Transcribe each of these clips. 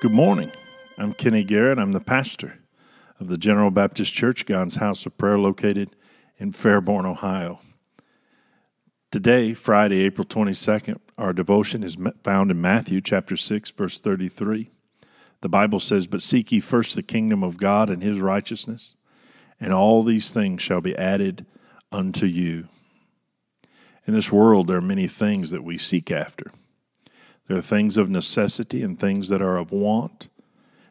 Good morning. I'm Kenny Garrett. I'm the pastor of the General Baptist Church, God's House of Prayer, located in Fairborn, Ohio. Today, Friday, April 22nd, our devotion is found in Matthew chapter 6, verse 33. The Bible says, But seek ye first the kingdom of God and his righteousness, and all these things shall be added unto you. In this world, there are many things that we seek after. There are things of necessity and things that are of want.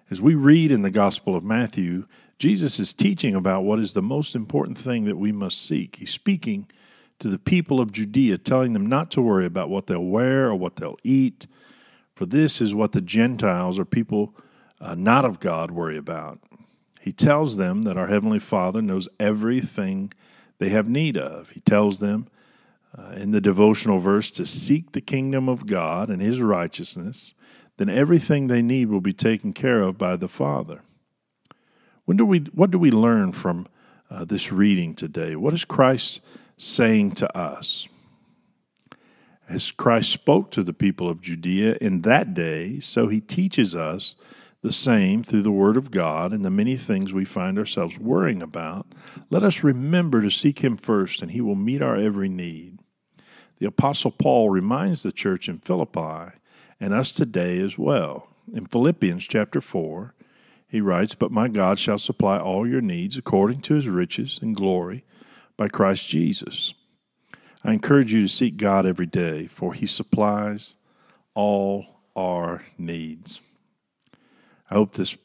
As we read in the Gospel of Matthew, Jesus is teaching about what is the most important thing that we must seek. He's speaking to the people of Judea, telling them not to worry about what they'll wear or what they'll eat, for this is what the Gentiles or people uh, not of God worry about. He tells them that our Heavenly Father knows everything they have need of. He tells them uh, in the devotional verse to seek the kingdom of God and his righteousness, then everything they need will be taken care of by the Father. When do we, what do we learn from uh, this reading today? What is Christ saying to us? As Christ spoke to the people of Judea in that day, so he teaches us the same through the Word of God and the many things we find ourselves worrying about. Let us remember to seek him first, and he will meet our every need. The Apostle Paul reminds the church in Philippi and us today as well. In Philippians chapter 4, he writes, But my God shall supply all your needs according to his riches and glory by Christ Jesus. I encourage you to seek God every day, for he supplies all our needs. I hope this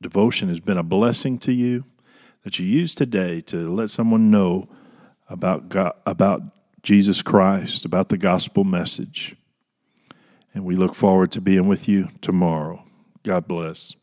devotion has been a blessing to you, that you use today to let someone know about God, about Jesus Christ, about the gospel message. And we look forward to being with you tomorrow. God bless.